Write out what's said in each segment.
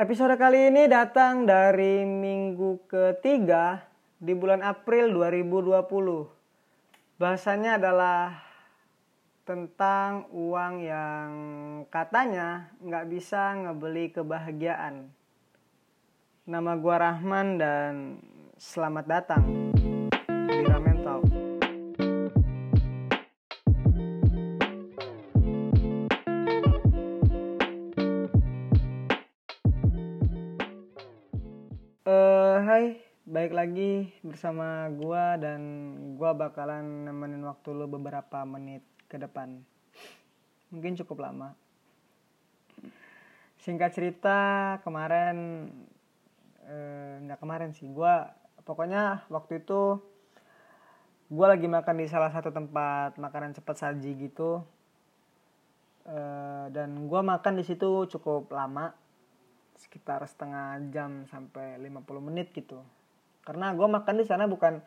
Episode kali ini datang dari minggu ketiga di bulan April 2020. Bahasanya adalah tentang uang yang katanya nggak bisa ngebeli kebahagiaan. Nama gua Rahman dan selamat datang di Ramen lagi bersama gua dan gua bakalan nemenin waktu lu beberapa menit ke depan. Mungkin cukup lama. Singkat cerita, kemarin eh, kemarin sih, gua pokoknya waktu itu gua lagi makan di salah satu tempat makanan cepat saji gitu. Eh, dan gua makan di situ cukup lama sekitar setengah jam sampai 50 menit gitu karena gue makan di sana bukan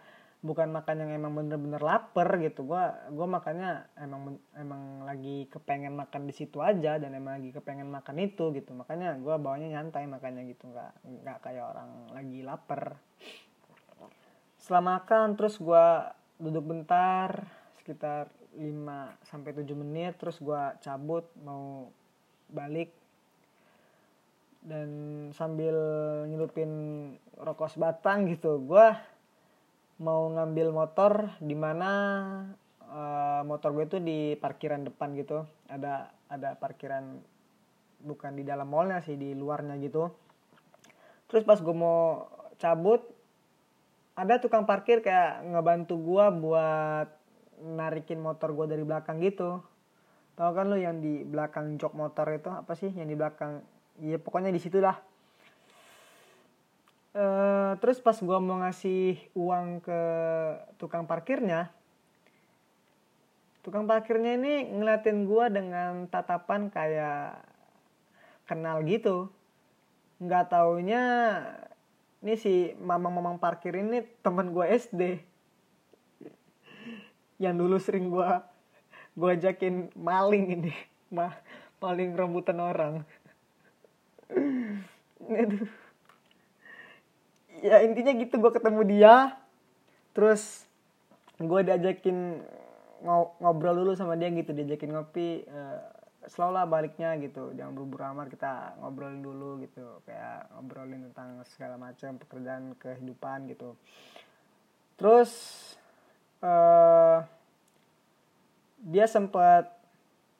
bukan makan yang emang bener-bener lapar gitu. Gue gue makannya emang emang lagi kepengen makan di situ aja dan emang lagi kepengen makan itu gitu. Makanya gue bawanya nyantai makannya gitu. Nggak nggak kayak orang lagi lapar. Setelah makan terus gue duduk bentar sekitar 5 sampai 7 menit terus gue cabut mau balik dan sambil nyelupin rokok sebatang gitu gue mau ngambil motor di mana uh, motor gue itu di parkiran depan gitu. Ada ada parkiran bukan di dalam mallnya sih di luarnya gitu. Terus pas gue mau cabut ada tukang parkir kayak ngebantu gue buat narikin motor gue dari belakang gitu. Tau kan lo yang di belakang jok motor itu apa sih? Yang di belakang ya pokoknya di situ lah. E, terus pas gue mau ngasih uang ke tukang parkirnya tukang parkirnya ini ngeliatin gue dengan tatapan kayak kenal gitu. Nggak taunya ini si mamang-mamang parkir ini teman gue SD yang dulu sering gue gue ajakin maling ini mah maling rambutan orang Ya intinya gitu gue ketemu dia. Terus gue diajakin ngobrol dulu sama dia gitu diajakin ngopi uh, slow lah baliknya gitu. Jangan buru-buru amat kita ngobrolin dulu gitu. Kayak ngobrolin tentang segala macam pekerjaan kehidupan gitu. Terus uh, dia sempat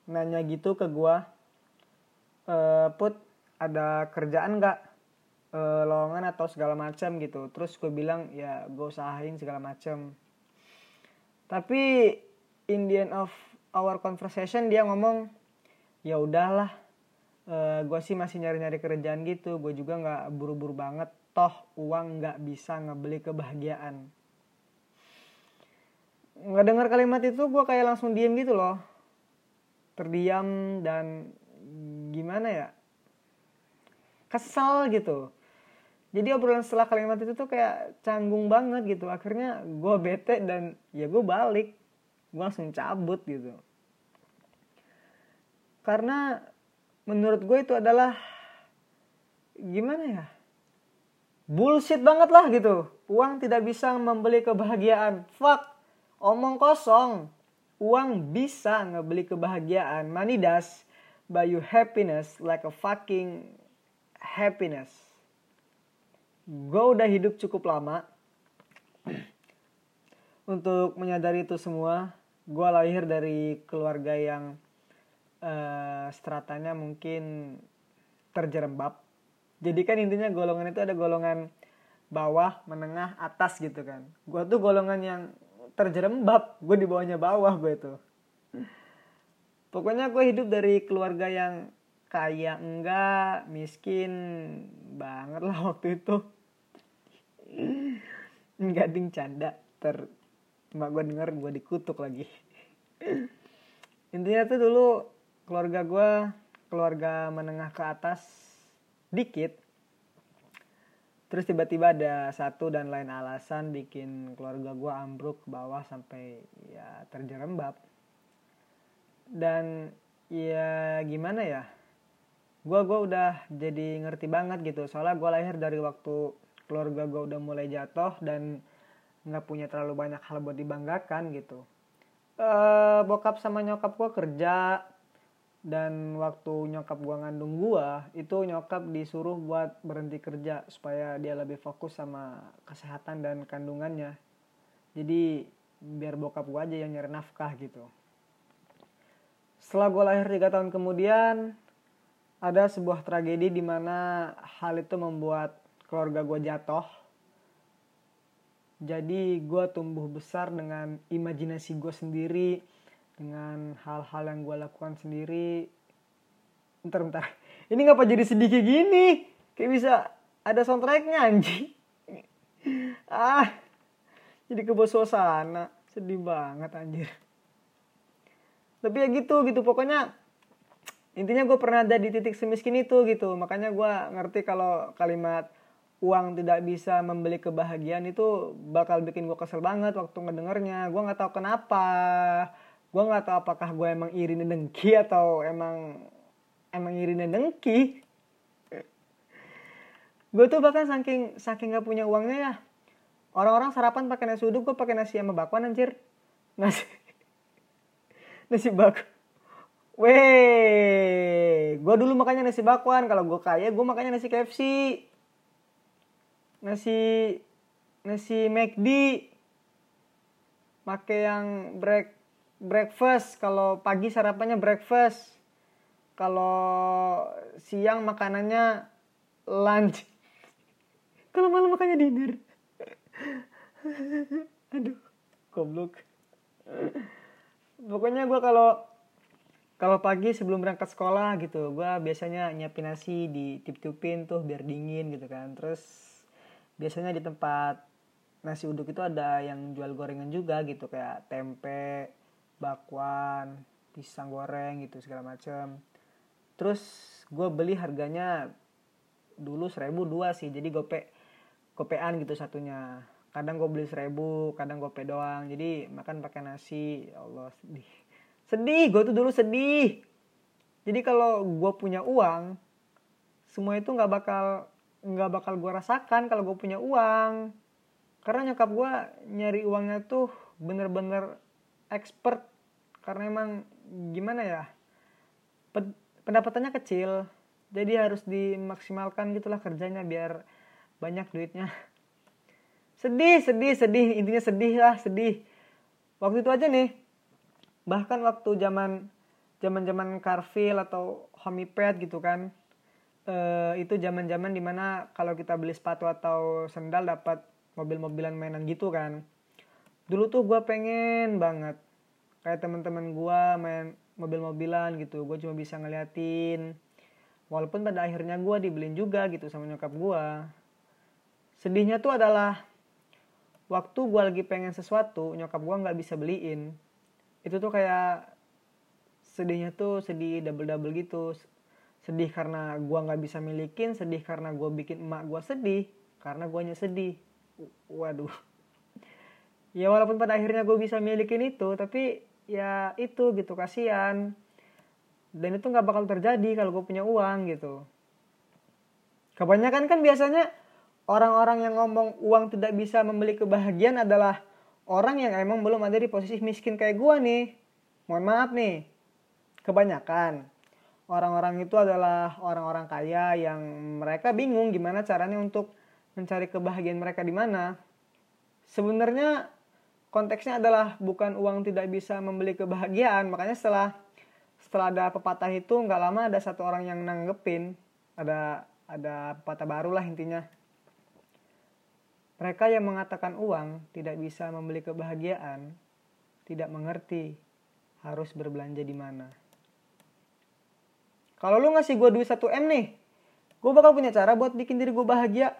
nanya gitu ke gue uh, put ada kerjaan nggak e, lowongan atau segala macam gitu. Terus gue bilang ya gue usahain segala macam. Tapi in the end of our conversation dia ngomong ya udahlah e, gue sih masih nyari-nyari kerjaan gitu. Gue juga nggak buru-buru banget. Toh uang nggak bisa ngebeli kebahagiaan. Nggak dengar kalimat itu gue kayak langsung diem gitu loh. Terdiam dan gimana ya kesel gitu. Jadi obrolan setelah kalimat itu tuh kayak canggung banget gitu. Akhirnya gue bete dan ya gue balik. Gue langsung cabut gitu. Karena menurut gue itu adalah gimana ya? Bullshit banget lah gitu. Uang tidak bisa membeli kebahagiaan. Fuck omong kosong. Uang bisa ngebeli kebahagiaan. Money does buy you happiness like a fucking happiness. Gue udah hidup cukup lama untuk menyadari itu semua. Gue lahir dari keluarga yang uh, stratanya mungkin terjerembab. Jadi kan intinya golongan itu ada golongan bawah, menengah, atas gitu kan. Gue tuh golongan yang terjerembab. Gue di bawahnya bawah gue tuh. Pokoknya gue hidup dari keluarga yang kaya enggak miskin banget lah waktu itu. Enggak ding canda. Ter mak gue denger gue dikutuk lagi. Intinya tuh dulu keluarga gue keluarga menengah ke atas dikit. Terus tiba-tiba ada satu dan lain alasan bikin keluarga gue ambruk ke bawah sampai ya terjerembab. Dan ya gimana ya gue gue udah jadi ngerti banget gitu. Soalnya gue lahir dari waktu keluarga gue udah mulai jatuh dan nggak punya terlalu banyak hal buat dibanggakan gitu. Uh, bokap sama nyokap gue kerja dan waktu nyokap gue ngandung gue itu nyokap disuruh buat berhenti kerja supaya dia lebih fokus sama kesehatan dan kandungannya. Jadi biar bokap gue aja yang nyari nafkah gitu. Setelah gue lahir tiga tahun kemudian ada sebuah tragedi di mana hal itu membuat keluarga gue jatuh. Jadi gue tumbuh besar dengan imajinasi gue sendiri dengan hal-hal yang gue lakukan sendiri. Bentar bentar. Ini ngapa jadi sedih kayak gini? Kayak bisa ada soundtracknya anjing. Ah jadi ke suasana. Sedih banget anjir. Tapi ya gitu gitu. Pokoknya intinya gue pernah ada di titik semiskin itu gitu. Makanya gue ngerti kalau kalimat uang tidak bisa membeli kebahagiaan itu bakal bikin gue kesel banget waktu ngedengernya. Gue nggak tahu kenapa. Gue nggak tahu apakah gue emang iri dengki atau emang emang iri dengki. Gue tuh bahkan saking saking nggak punya uangnya ya orang-orang sarapan pakai nasi uduk gue pakai nasi sama bakwan anjir. Nasi nasi bak Weh, gue dulu makanya nasi bakwan. Kalau gue kaya, gue makanya nasi KFC, nasi nasi McD, pakai yang break breakfast. Kalau pagi sarapannya breakfast. Kalau siang makanannya lunch. Kalau malam makannya dinner. Aduh goblok. Pokoknya gue kalau kalau pagi sebelum berangkat sekolah gitu gue biasanya nyiapin nasi di tip tipin tuh biar dingin gitu kan. Terus biasanya di tempat nasi uduk itu ada yang jual gorengan juga gitu kayak tempe bakwan pisang goreng gitu segala macam terus gue beli harganya dulu seribu dua sih jadi gope gopean gitu satunya. Kadang gue beli seribu kadang gope doang jadi makan pakai nasi ya Allah sedih sedih gue tuh dulu sedih. Jadi kalau gue punya uang semua itu nggak bakal nggak bakal gue rasakan kalau gue punya uang. Karena nyokap gue nyari uangnya tuh bener-bener expert. Karena emang gimana ya pendapatannya kecil. Jadi harus dimaksimalkan gitulah kerjanya biar banyak duitnya. Sedih sedih sedih. Intinya sedih lah sedih. Waktu itu aja nih bahkan waktu zaman zaman zaman Carfil atau Homiped gitu kan eh, itu zaman zaman di mana kalau kita beli sepatu atau sendal dapat mobil-mobilan mainan gitu kan. Dulu tuh gue pengen banget. Kayak teman-teman gue main mobil-mobilan gitu gue cuma bisa ngeliatin. Walaupun pada akhirnya gue dibeliin juga gitu sama nyokap gue sedihnya tuh adalah waktu gue lagi pengen sesuatu nyokap gue nggak bisa beliin itu tuh kayak sedihnya tuh sedih double double gitu. Sedih karena gue nggak bisa milikin sedih karena gue bikin emak gue sedih karena guanya sedih. Waduh. Ya walaupun pada akhirnya gue bisa milikin itu tapi ya itu gitu kasihan. Dan itu nggak bakal terjadi kalau gue punya uang gitu. Kebanyakan kan biasanya orang-orang yang ngomong uang tidak bisa membeli kebahagiaan adalah orang yang emang belum ada di posisi miskin kayak gue nih mohon maaf nih kebanyakan. Orang-orang itu adalah orang-orang kaya yang mereka bingung gimana caranya untuk mencari kebahagiaan mereka di mana. Sebenarnya konteksnya adalah bukan uang tidak bisa membeli kebahagiaan makanya setelah setelah ada pepatah itu nggak lama ada satu orang yang nanggepin ada ada pepatah baru lah intinya mereka yang mengatakan uang tidak bisa membeli kebahagiaan tidak mengerti harus berbelanja di mana. Kalau lu ngasih gue duit 1 M nih gue bakal punya cara buat bikin diri gue bahagia.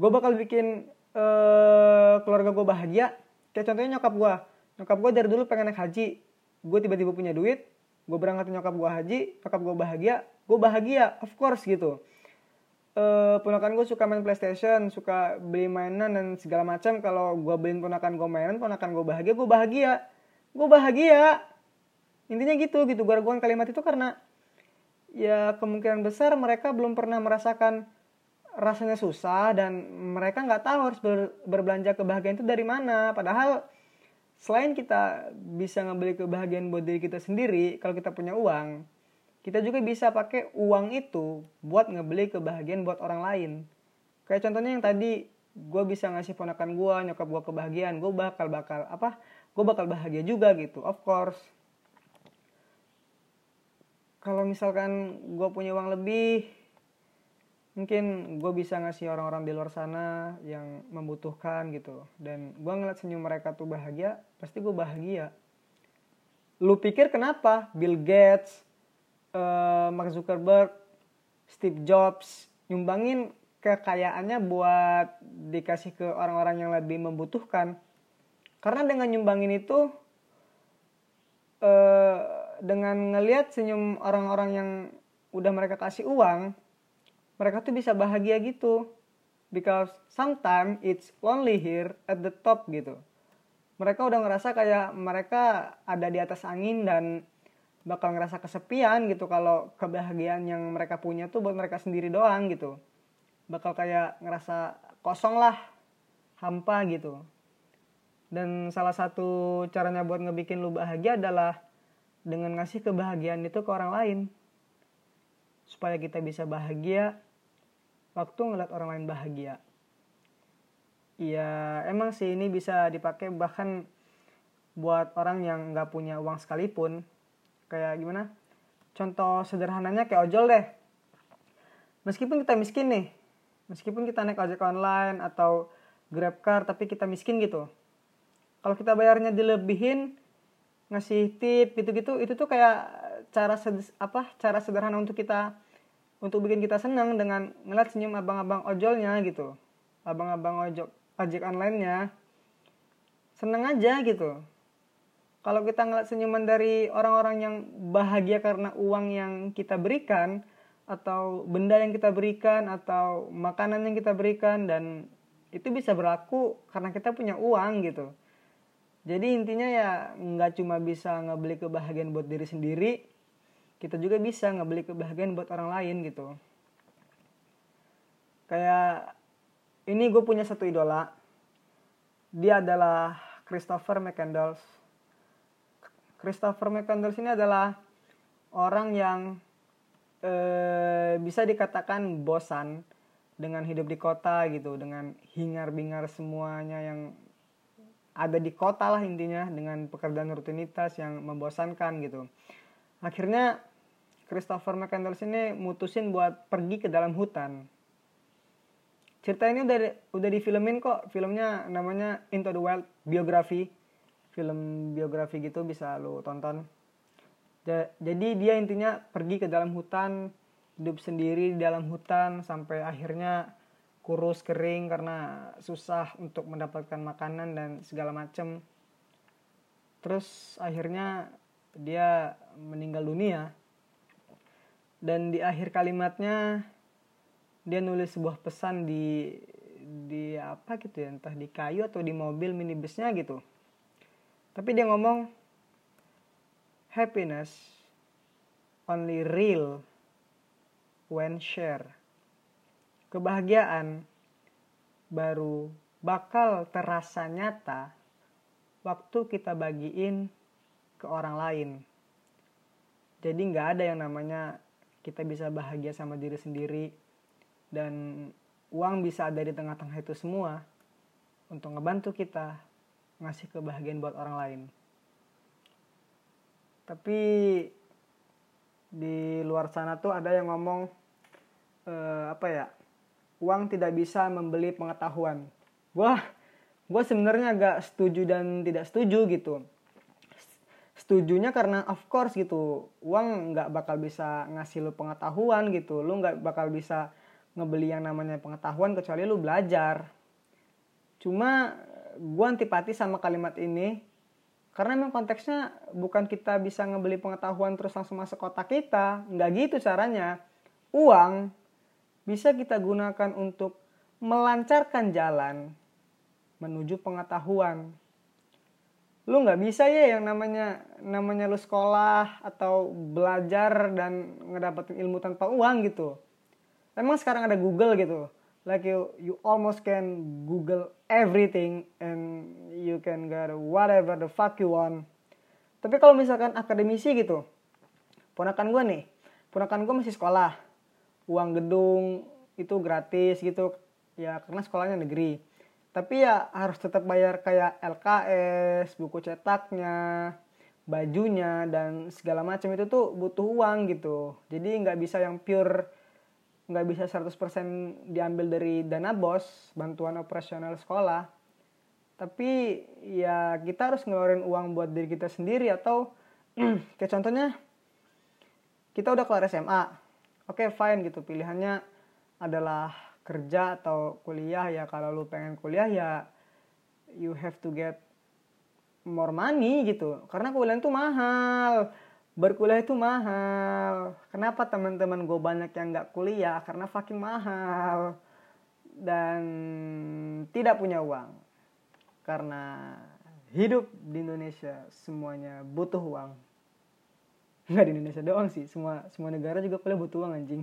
Gue bakal bikin uh, keluarga gue bahagia. Kayak contohnya nyokap gue nyokap gue dari dulu pengen naik haji. Gue tiba-tiba punya duit gue berangkat nyokap gue haji nyokap gue bahagia gue bahagia of course gitu e, ponakan gue suka main PlayStation suka beli mainan dan segala macam. Kalau gue beliin ponakan gue mainan ponakan gue bahagia gue bahagia. Gue bahagia. Intinya gitu gitu. Gue ragukan kalimat itu karena ya kemungkinan besar mereka belum pernah merasakan rasanya susah dan mereka nggak tahu harus ber, berbelanja kebahagiaan itu dari mana. Padahal selain kita bisa ngebeli kebahagiaan buat diri kita sendiri kalau kita punya uang kita juga bisa pakai uang itu buat ngebeli kebahagiaan buat orang lain. Kayak contohnya yang tadi gue bisa ngasih ponakan gue nyokap gue kebahagiaan gue bakal bakal apa gue bakal bahagia juga gitu of course. Kalau misalkan gue punya uang lebih mungkin gue bisa ngasih orang-orang di luar sana yang membutuhkan gitu. Dan gue ngeliat senyum mereka tuh bahagia pasti gue bahagia. Lu pikir kenapa? Bill Gates uh, Mark Zuckerberg Steve Jobs nyumbangin kekayaannya buat dikasih ke orang-orang yang lebih membutuhkan karena dengan nyumbangin itu uh, dengan ngelihat senyum orang-orang yang udah mereka kasih uang, mereka tuh bisa bahagia gitu. Because sometimes it's lonely here at the top gitu. Mereka udah ngerasa kayak mereka ada di atas angin dan bakal ngerasa kesepian gitu kalau kebahagiaan yang mereka punya tuh buat mereka sendiri doang gitu. Bakal kayak ngerasa kosong lah, hampa gitu. Dan salah satu caranya buat ngebikin lu bahagia adalah dengan ngasih kebahagiaan itu ke orang lain supaya kita bisa bahagia waktu ngeliat orang lain bahagia Iya emang sih ini bisa dipakai bahkan buat orang yang nggak punya uang sekalipun kayak gimana? Contoh sederhananya kayak ojol deh. Meskipun kita miskin nih meskipun kita naik ojek online atau grab car tapi kita miskin gitu. Kalau kita bayarnya dilebihin ngasih tip gitu-gitu itu tuh kayak cara apa cara sederhana untuk kita untuk bikin kita senang dengan ngeliat senyum abang-abang ojolnya gitu. Abang-abang ojek ojek online-nya. Seneng aja gitu kalau kita ngeliat senyuman dari orang-orang yang bahagia karena uang yang kita berikan atau benda yang kita berikan atau makanan yang kita berikan dan itu bisa berlaku karena kita punya uang gitu jadi intinya ya nggak cuma bisa ngebeli kebahagiaan buat diri sendiri, kita juga bisa ngebeli kebahagiaan buat orang lain gitu. Kayak ini gue punya satu idola. Dia adalah Christopher McCandless. Christopher McCandless ini adalah orang yang eh, bisa dikatakan bosan dengan hidup di kota gitu, dengan hingar-bingar semuanya yang ada di kota lah intinya dengan pekerjaan rutinitas yang membosankan gitu. Akhirnya Christopher McCandless ini mutusin buat pergi ke dalam hutan. Cerita ini udah udah difilmin kok. Filmnya namanya Into the Wild biografi. Film biografi gitu bisa lo tonton. Jadi dia intinya pergi ke dalam hutan, hidup sendiri di dalam hutan sampai akhirnya kurus kering karena susah untuk mendapatkan makanan dan segala macam terus akhirnya dia meninggal dunia. Dan di akhir kalimatnya dia nulis sebuah pesan di di apa gitu ya entah di kayu atau di mobil minibusnya gitu tapi dia ngomong happiness only real when share kebahagiaan baru bakal terasa nyata waktu kita bagiin ke orang lain. Jadi nggak ada yang namanya kita bisa bahagia sama diri sendiri dan uang bisa ada di tengah-tengah itu semua untuk ngebantu kita ngasih kebahagiaan buat orang lain. Tapi di luar sana tuh ada yang ngomong eh, apa ya uang tidak bisa membeli pengetahuan. Wah, gue sebenarnya agak setuju dan tidak setuju gitu. Setujunya karena of course gitu, uang nggak bakal bisa ngasih lu pengetahuan gitu, lu nggak bakal bisa ngebeli yang namanya pengetahuan kecuali lu belajar. Cuma gue antipati sama kalimat ini karena memang konteksnya bukan kita bisa ngebeli pengetahuan terus langsung masuk kotak kita, nggak gitu caranya. Uang bisa kita gunakan untuk melancarkan jalan menuju pengetahuan. lu nggak bisa ya yang namanya namanya lu sekolah atau belajar dan ngedapetin ilmu tanpa uang gitu emang sekarang ada Google gitu like you you almost can Google everything and you can get whatever the fuck you want. Tapi kalau misalkan akademisi gitu ponakan gue nih ponakan gue masih sekolah. Uang gedung itu gratis gitu ya karena sekolahnya negeri. Tapi ya harus tetap bayar kayak LKS buku cetaknya bajunya dan segala macam itu tuh butuh uang gitu. Jadi nggak bisa yang pure nggak bisa 100% diambil dari dana bos bantuan operasional sekolah. Tapi ya kita harus ngeluarin uang buat diri kita sendiri atau kayak contohnya kita udah keluar SMA oke okay, fine gitu. Pilihannya adalah kerja atau kuliah. Ya kalau lu pengen kuliah ya you have to get more money gitu. Karena kuliah itu mahal berkuliah itu mahal. Kenapa teman-teman gue banyak yang nggak kuliah? Karena fucking mahal. Dan tidak punya uang. Karena hidup di Indonesia semuanya butuh uang. Nggak di Indonesia doang sih. Semua semua negara juga kuliah butuh uang anjing.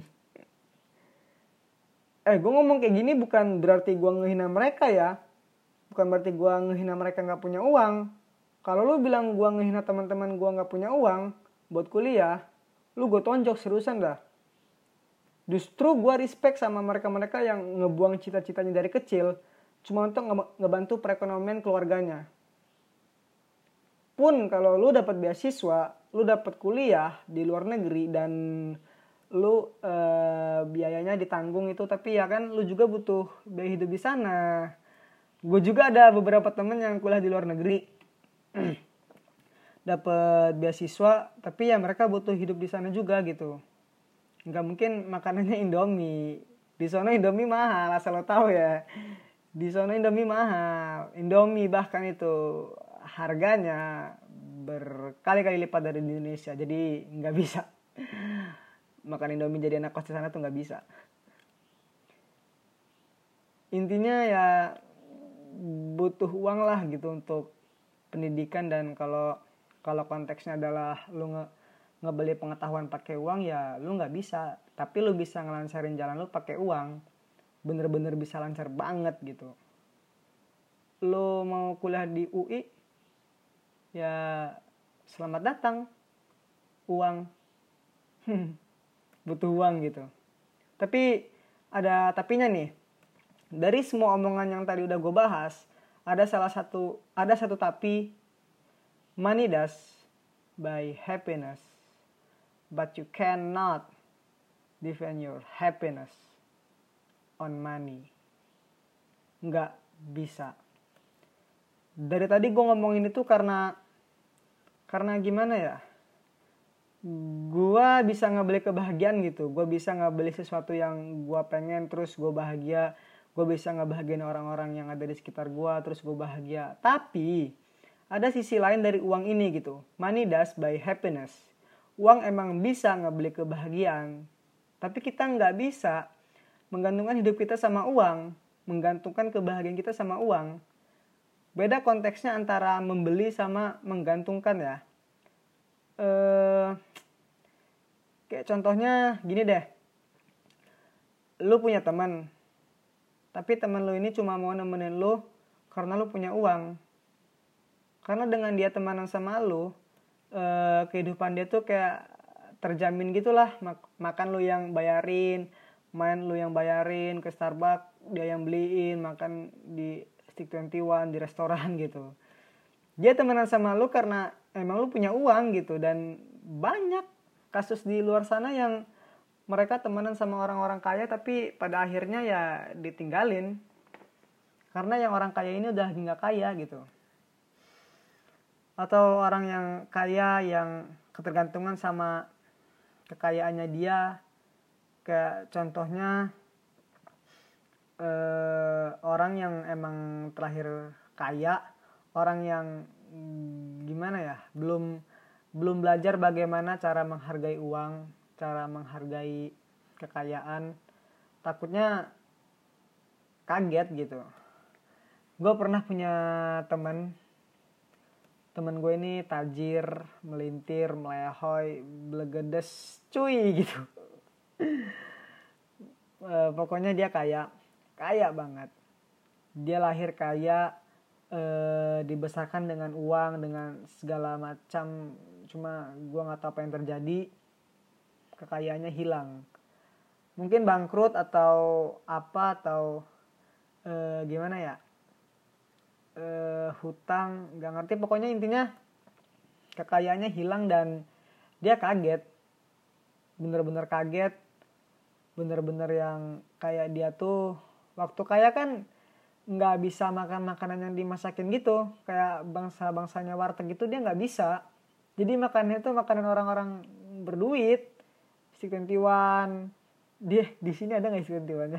Eh gue ngomong kayak gini bukan berarti gue ngehina mereka ya. Bukan berarti gue ngehina mereka nggak punya uang. Kalau lu bilang gue ngehina teman-teman gue nggak punya uang buat kuliah lu gue tonjok seriusan dah. Justru gue respect sama mereka-mereka yang ngebuang cita-citanya dari kecil cuma untuk ngebantu perekonomian keluarganya. Pun kalau lu dapat beasiswa lu dapat kuliah di luar negeri dan lu uh, biayanya ditanggung itu tapi ya kan lu juga butuh biaya hidup di sana. Gue juga ada beberapa temen yang kuliah di luar negeri dapat beasiswa tapi ya mereka butuh hidup di sana juga gitu. Nggak mungkin makanannya indomie. Di sana indomie mahal asal lo tahu ya. Di sana indomie mahal. Indomie bahkan itu harganya berkali-kali lipat dari Indonesia. Jadi nggak bisa. Makan Indomie jadi anak kos di sana tuh nggak bisa. Intinya ya butuh uang lah gitu untuk pendidikan dan kalau kalau konteksnya adalah lu nge ngebeli pengetahuan pakai uang ya lu nggak bisa. Tapi lu bisa ngelancarin jalan lu pakai uang. Bener-bener bisa lancar banget gitu. Lu mau kuliah di UI ya selamat datang. Uang. Butuh uang gitu. Tapi ada tapinya nih. Dari semua omongan yang tadi udah gue bahas ada salah satu ada satu tapi money does by happiness but you cannot defend your happiness on money. Nggak bisa. Dari tadi gue ngomongin itu karena karena gimana ya? Gue bisa ngebeli kebahagiaan gitu. Gue bisa ngebeli sesuatu yang gue pengen terus gue bahagia. Gue bisa ngebahagiain orang-orang yang ada di sekitar gue terus gue bahagia. Tapi ada sisi lain dari uang ini gitu. Money does by happiness. Uang emang bisa ngebeli kebahagiaan. Tapi kita nggak bisa menggantungkan hidup kita sama uang menggantungkan kebahagiaan kita sama uang. Beda konteksnya antara membeli sama menggantungkan ya. Eh kayak contohnya gini deh. Lu punya teman tapi teman lu ini cuma mau nemenin lu karena lu punya uang karena dengan dia temanan sama lu eh, kehidupan dia tuh kayak terjamin gitulah. Mak makan lu yang bayarin main lu yang bayarin ke Starbucks dia yang beliin makan di Stick 21 di restoran gitu. Dia temenan sama lu karena emang lu punya uang gitu dan banyak kasus di luar sana yang mereka temenan sama orang-orang kaya tapi pada akhirnya ya ditinggalin. Karena yang orang kaya ini udah nggak kaya gitu atau orang yang kaya yang ketergantungan sama kekayaannya dia. Kayak contohnya eh, orang yang emang terakhir kaya orang yang gimana ya belum belum belajar bagaimana cara menghargai uang cara menghargai kekayaan. Takutnya kaget gitu. Gue pernah punya teman temen gue ini tajir melintir melehoy blegedes cuy gitu. E, pokoknya dia kaya kaya banget. Dia lahir kaya e, dibesarkan dengan uang dengan segala macam. Cuma gue nggak tahu apa yang terjadi. Kekayaannya hilang. Mungkin bangkrut atau apa atau e, gimana ya uh, hutang nggak ngerti. Pokoknya intinya kekayaannya hilang dan dia kaget. Bener-bener kaget. Bener-bener yang kayak dia tuh waktu kaya kan nggak bisa makan makanan yang dimasakin gitu. Kayak bangsa bangsanya warteg itu dia nggak bisa. Jadi makannya itu makanan orang-orang berduit. Stick twenty-one dia di sini ada nggak stick twenty-one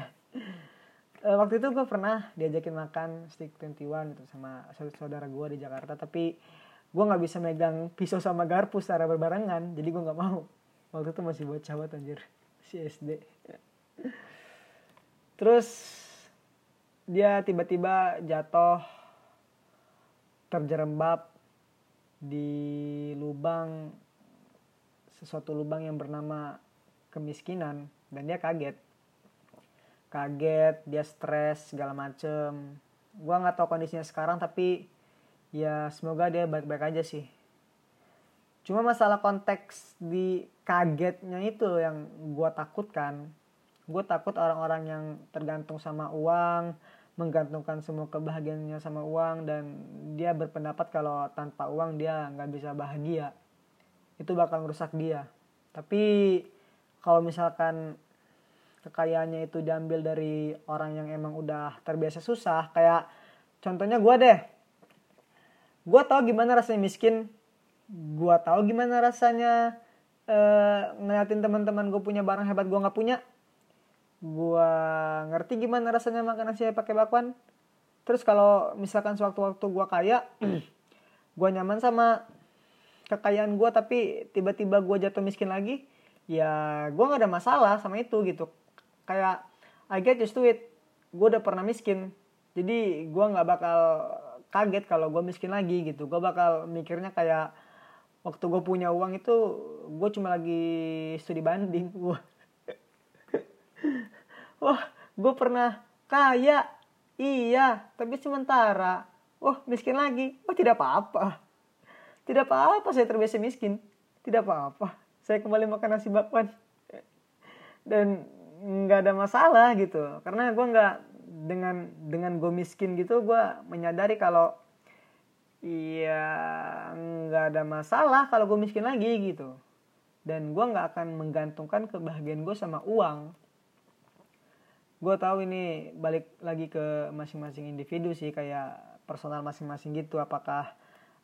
uh, waktu itu gue pernah diajakin makan stick 21 gitu sama saudara gue di Jakarta tapi gue nggak bisa megang pisau sama garpu secara berbarengan jadi gue nggak mau. Waktu itu masih buat cawat anjir si SD terus dia tiba-tiba jatuh terjerembab di lubang sesuatu lubang yang bernama kemiskinan dan dia kaget kaget dia stres segala macem. Gue nggak tahu kondisinya sekarang tapi ya semoga dia baik-baik aja sih. Cuma masalah konteks di kagetnya itu yang gue takutkan. Gue takut orang-orang yang tergantung sama uang menggantungkan semua kebahagiaannya sama uang dan dia berpendapat kalau tanpa uang dia nggak bisa bahagia. Itu bakal merusak dia. Tapi kalau misalkan kekayaannya itu diambil dari orang yang emang udah terbiasa susah. Kayak contohnya gue deh. Gue tahu gimana rasanya miskin. Gue tahu gimana rasanya uh, ngeliatin teman-teman gue punya barang hebat gue nggak punya. Gue ngerti gimana rasanya makan nasi pakai bakwan. Terus kalau misalkan sewaktu-waktu gue kaya gue nyaman sama kekayaan gue tapi tiba-tiba gue jatuh miskin lagi ya gue nggak ada masalah sama itu gitu kayak I get used to it. Gue udah pernah miskin. Jadi gue nggak bakal kaget kalau gue miskin lagi gitu. Gue bakal mikirnya kayak waktu gue punya uang itu gue cuma lagi studi banding. Wah. Wah gue pernah kaya. Iya tapi sementara. Wah miskin lagi. Wah tidak apa-apa. Tidak apa-apa saya terbiasa miskin. Tidak apa-apa. Saya kembali makan nasi bakwan. Dan nggak ada masalah gitu. Karena gue nggak dengan dengan gue miskin gitu gue menyadari kalau iya nggak ada masalah kalau gue miskin lagi gitu. Dan gue nggak akan menggantungkan kebahagiaan gue sama uang. Gue tahu ini balik lagi ke masing-masing individu sih kayak personal masing-masing gitu. Apakah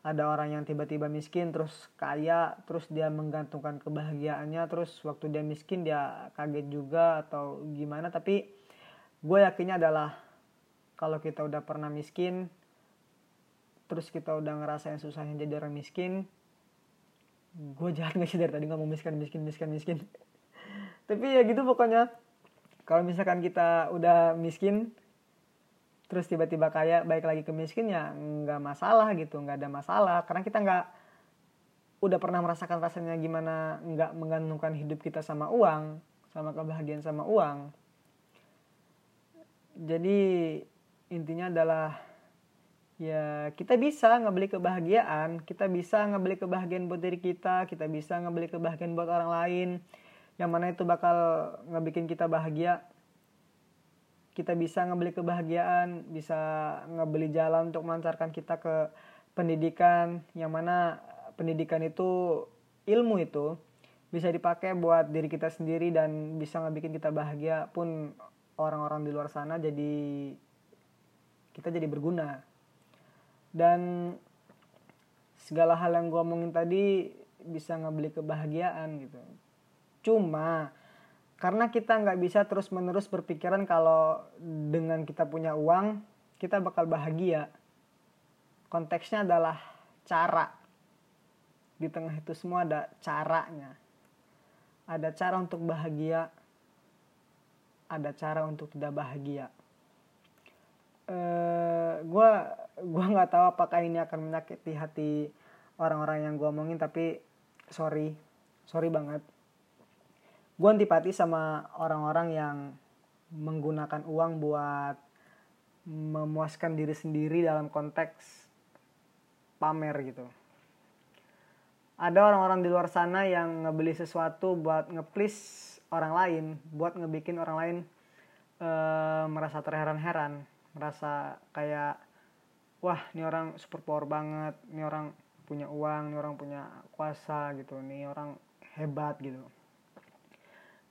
ada orang yang tiba-tiba miskin terus kaya terus dia menggantungkan kebahagiaannya terus waktu dia miskin dia kaget juga atau gimana. Tapi gue yakinnya adalah kalau kita udah pernah miskin terus kita udah ngerasain susahnya jadi orang miskin gue jahat gak sih dari tadi ngomong miskin miskin miskin miskin? Tapi ya gitu pokoknya. Kalau misalkan kita udah miskin terus tiba-tiba kaya baik lagi ke miskin ya nggak masalah gitu nggak ada masalah. Karena kita nggak udah pernah merasakan rasanya gimana nggak menggantungkan hidup kita sama uang sama kebahagiaan sama uang. Jadi intinya adalah ya kita bisa ngebeli kebahagiaan kita bisa ngebeli kebahagiaan buat diri kita kita bisa ngebeli kebahagiaan buat orang lain. Yang mana itu bakal ngebikin kita bahagia kita bisa ngebeli kebahagiaan, bisa ngebeli jalan untuk melancarkan kita ke pendidikan yang mana pendidikan itu ilmu itu bisa dipakai buat diri kita sendiri dan bisa ngebikin kita bahagia pun orang-orang di luar sana jadi kita jadi berguna. Dan segala hal yang gue omongin tadi bisa ngebeli kebahagiaan gitu. Cuma karena kita nggak bisa terus menerus berpikiran kalau dengan kita punya uang kita bakal bahagia. Konteksnya adalah cara. Di tengah itu semua ada caranya. Ada cara untuk bahagia ada cara untuk tidak bahagia. Gue uh, gue nggak tahu apakah ini akan menyakiti hati orang-orang yang gue omongin tapi sorry. Sorry banget gue antipati sama orang-orang yang menggunakan uang buat memuaskan diri sendiri dalam konteks pamer gitu. Ada orang-orang di luar sana yang ngebeli sesuatu buat ngeplis orang lain buat ngebikin orang lain e, merasa terheran-heran merasa kayak wah ini orang super power banget ini orang punya uang ini orang punya kuasa gitu ini orang hebat gitu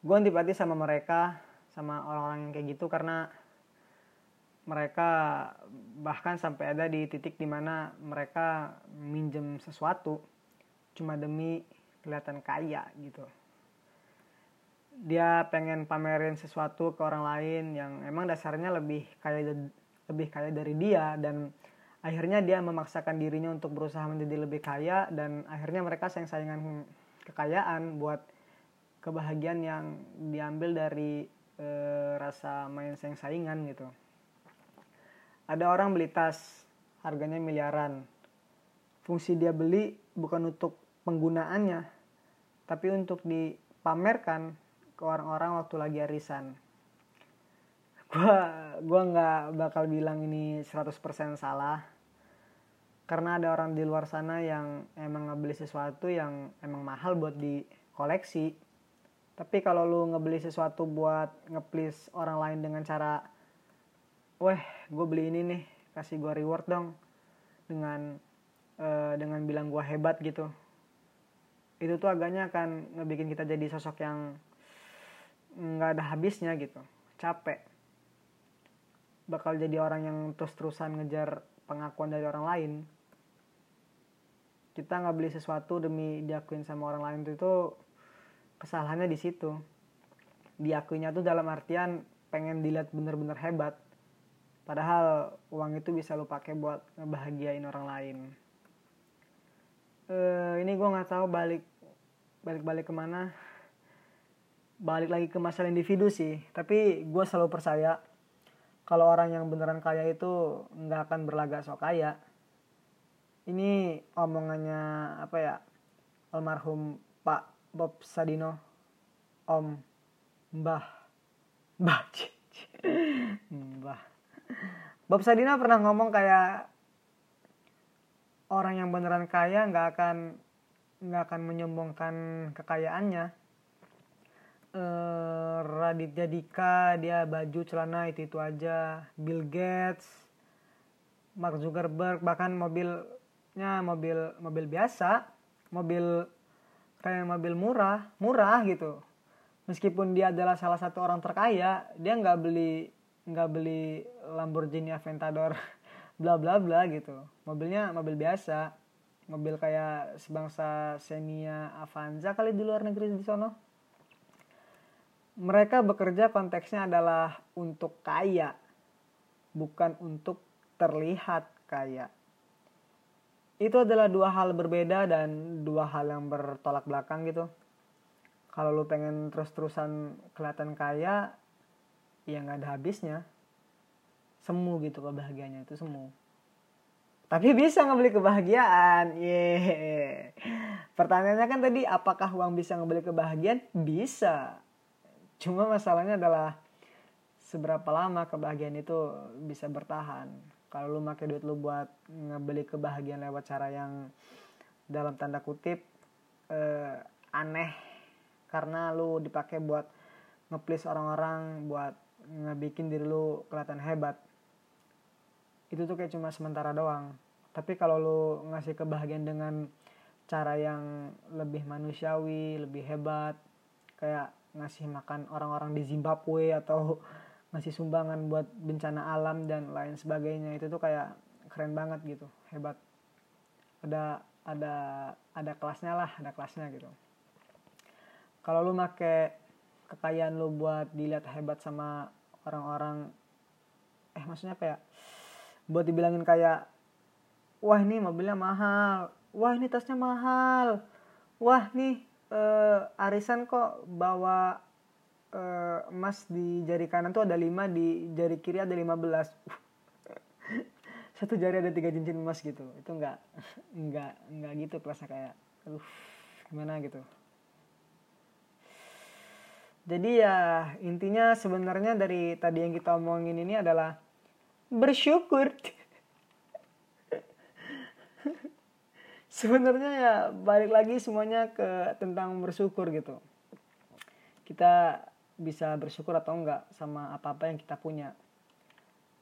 gue antipati sama mereka sama orang-orang yang kayak gitu karena mereka bahkan sampai ada di titik di mana mereka minjem sesuatu cuma demi kelihatan kaya gitu. Dia pengen pamerin sesuatu ke orang lain yang emang dasarnya lebih kaya lebih kaya dari dia dan akhirnya dia memaksakan dirinya untuk berusaha menjadi lebih kaya dan akhirnya mereka sayang-sayangan kekayaan buat kebahagiaan yang diambil dari e, rasa main sayang-saingan gitu. Ada orang beli tas harganya miliaran. Fungsi dia beli bukan untuk penggunaannya, tapi untuk dipamerkan ke orang-orang waktu lagi arisan. Gua gua nggak bakal bilang ini 100% salah karena ada orang di luar sana yang emang ngebeli sesuatu yang emang mahal buat dikoleksi tapi kalau lu ngebeli sesuatu buat ngeplis orang lain dengan cara weh gue beli ini nih kasih gue reward dong dengan uh, dengan bilang gue hebat gitu itu tuh agaknya akan ngebikin kita jadi sosok yang nggak ada habisnya gitu capek. Bakal jadi orang yang terus-terusan ngejar pengakuan dari orang lain. Kita nggak beli sesuatu demi diakuin sama orang lain itu, kesalahannya di situ. Diakuinya tuh dalam artian pengen dilihat bener-bener hebat. Padahal uang itu bisa lo pakai buat ngebahagiain orang lain. Uh, ini gue nggak tahu balik balik balik ke mana balik lagi ke masalah individu sih. Tapi gue selalu percaya kalau orang yang beneran kaya itu nggak akan berlagak sok kaya. Ini omongannya apa ya almarhum Pak Bob Sadino Om Mbah. Mbah Mbah. Bob Sadino pernah ngomong kayak orang yang beneran kaya nggak akan nggak akan menyombongkan kekayaannya. Eh, Raditya Dika dia baju celana itu itu aja. Bill Gates Mark Zuckerberg bahkan mobil nya mobil mobil biasa mobil kayak mobil murah murah gitu. Meskipun dia adalah salah satu orang terkaya dia nggak beli nggak beli Lamborghini Aventador bla bla bla gitu. Mobilnya mobil biasa mobil kayak sebangsa Xenia Avanza kali di luar negeri di sono. Mereka bekerja konteksnya adalah untuk kaya bukan untuk terlihat kaya itu adalah dua hal berbeda dan dua hal yang bertolak belakang gitu. Kalau lu pengen terus-terusan kelihatan kaya ya nggak ada habisnya. Semu gitu kebahagiaannya itu semu. Tapi bisa ngebeli kebahagiaan yeah. pertanyaannya kan tadi apakah uang bisa ngebeli kebahagiaan? Bisa. Cuma masalahnya adalah seberapa lama kebahagiaan itu bisa bertahan kalau lu pakai duit lu buat ngebeli kebahagiaan lewat cara yang dalam tanda kutip eh, aneh. Karena lu dipakai buat ngeplis orang-orang buat ngebikin diri lu kelihatan hebat. Itu tuh kayak cuma sementara doang. Tapi kalau lu ngasih kebahagiaan dengan cara yang lebih manusiawi lebih hebat kayak ngasih makan orang-orang di Zimbabwe atau ngasih sumbangan buat bencana alam dan lain sebagainya itu tuh kayak keren banget gitu hebat. Ada ada ada kelasnya lah ada kelasnya gitu. Kalau lu make kekayaan lu buat dilihat hebat sama orang-orang eh maksudnya kayak buat dibilangin kayak wah ini mobilnya mahal wah ini tasnya mahal wah nih eh, arisan kok bawa uh, emas di jari kanan tuh ada 5 di jari kiri ada 15 satu jari ada tiga cincin emas gitu. Itu nggak nggak nggak gitu kelasnya kayak aduh gimana gitu. Jadi ya intinya sebenarnya dari tadi yang kita omongin ini adalah bersyukur. Sebenarnya ya balik lagi semuanya ke tentang bersyukur gitu. Kita bisa bersyukur atau enggak sama apa apa yang kita punya.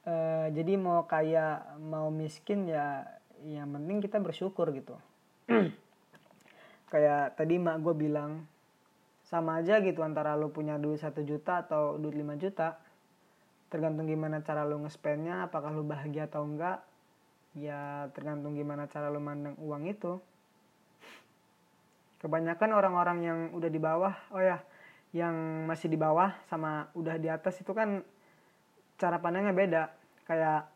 E, jadi mau kaya mau miskin ya yang penting kita bersyukur gitu. Kayak tadi mak gue bilang sama aja gitu antara lo punya duit satu juta atau duit 5 juta. Tergantung gimana cara lo nge-spendnya apakah lo bahagia atau enggak. Ya tergantung gimana cara lo mandang uang itu. Kebanyakan orang-orang yang udah di bawah oh ya yang masih di bawah sama udah di atas itu kan cara pandangnya beda kayak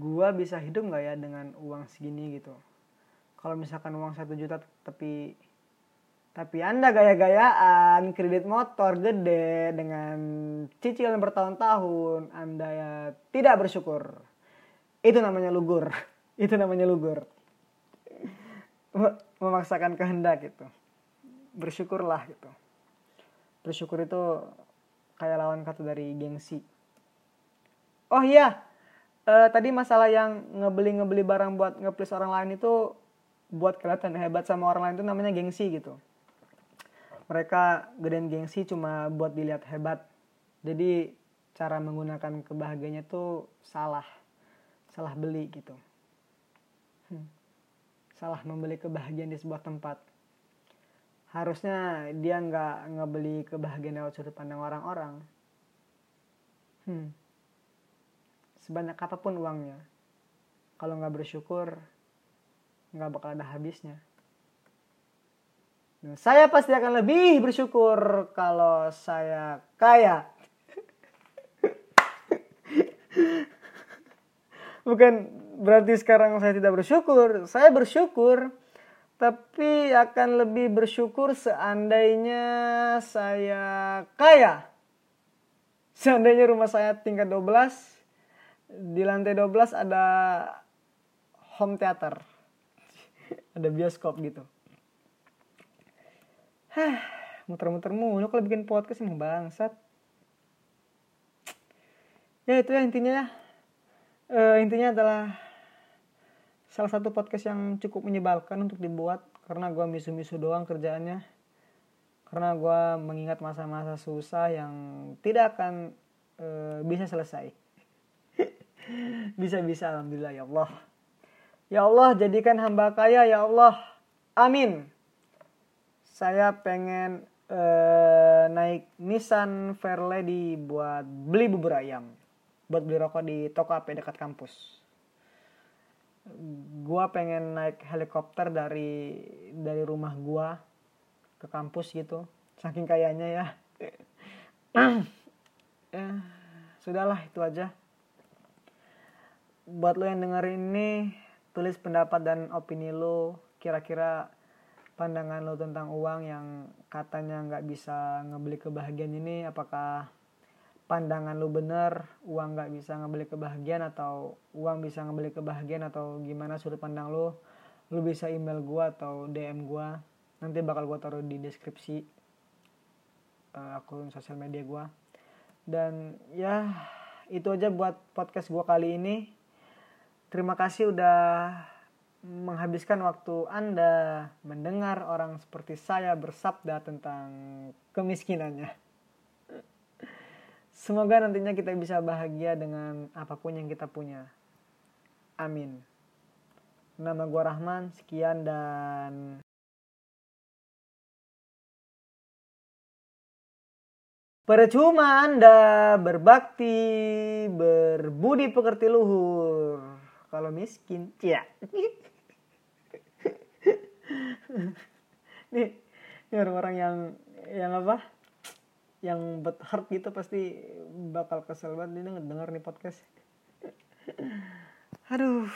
gua bisa hidup nggak ya dengan uang segini gitu kalau misalkan uang satu juta tapi tapi Anda gaya-gayaan, kredit motor gede dengan cicilan bertahun-tahun, Anda ya tidak bersyukur. Itu namanya lugur. Itu namanya lugur. Memaksakan kehendak gitu. Bersyukurlah gitu. Bersyukur itu kayak lawan kata dari gengsi. Oh iya, uh, tadi masalah yang ngebeli-ngebeli barang buat ngeplis orang lain itu buat kelihatan hebat sama orang lain itu namanya gengsi gitu. Mereka gedein gengsi cuma buat dilihat hebat. Jadi cara menggunakan kebahagiaannya tuh salah. Salah beli gitu. Hmm. salah membeli kebahagiaan di sebuah tempat harusnya dia nggak ngebeli kebahagiaan lewat sudut pandang orang-orang hmm. sebanyak apa pun uangnya kalau nggak bersyukur nggak bakal ada habisnya saya pasti akan lebih bersyukur kalau saya kaya. Bukan berarti sekarang saya tidak bersyukur. Saya bersyukur. Tapi akan lebih bersyukur seandainya saya kaya. Seandainya rumah saya tingkat 12. Di lantai 12 ada home theater. ada bioskop gitu Hah, muter-muter mulu kalau bikin podcast emang bangsat. Ya itu ya intinya Uh, intinya adalah salah satu podcast yang cukup menyebalkan untuk dibuat karena gue misu-misu doang kerjaannya. Karena gue mengingat masa-masa susah yang tidak akan uh, bisa selesai. Bisa-bisa alhamdulillah ya Allah. Ya Allah jadikan hamba kaya ya Allah. Amin saya pengen uh, naik Nissan Fairlady buat beli bubur ayam buat beli rokok di toko AP dekat kampus gua pengen naik helikopter dari dari rumah gua ke kampus gitu. Saking kayaknya ya. Ya sudahlah itu aja. Buat lo yang dengerin ini tulis pendapat dan opini lo. Kira-kira pandangan lo tentang uang yang katanya nggak bisa ngebeli kebahagiaan ini apakah pandangan lo bener uang nggak bisa ngebeli kebahagiaan atau uang bisa ngebeli kebahagiaan atau gimana sudut pandang lo lo bisa email gua atau DM gua nanti bakal gua taruh di deskripsi uh, akun sosial media gua dan ya itu aja buat podcast gua kali ini terima kasih udah menghabiskan waktu Anda mendengar orang seperti saya bersabda tentang kemiskinannya. Semoga nantinya kita bisa bahagia dengan apa pun yang kita punya. Amin. Nama gua Rahman, sekian dan Percuma Anda berbakti, berbudi pekerti luhur. Kalau miskin, ya. nih ini orang-orang yang yang apa yang bet heart gitu pasti bakal kesel banget. Nih denger nih podcast. Aduh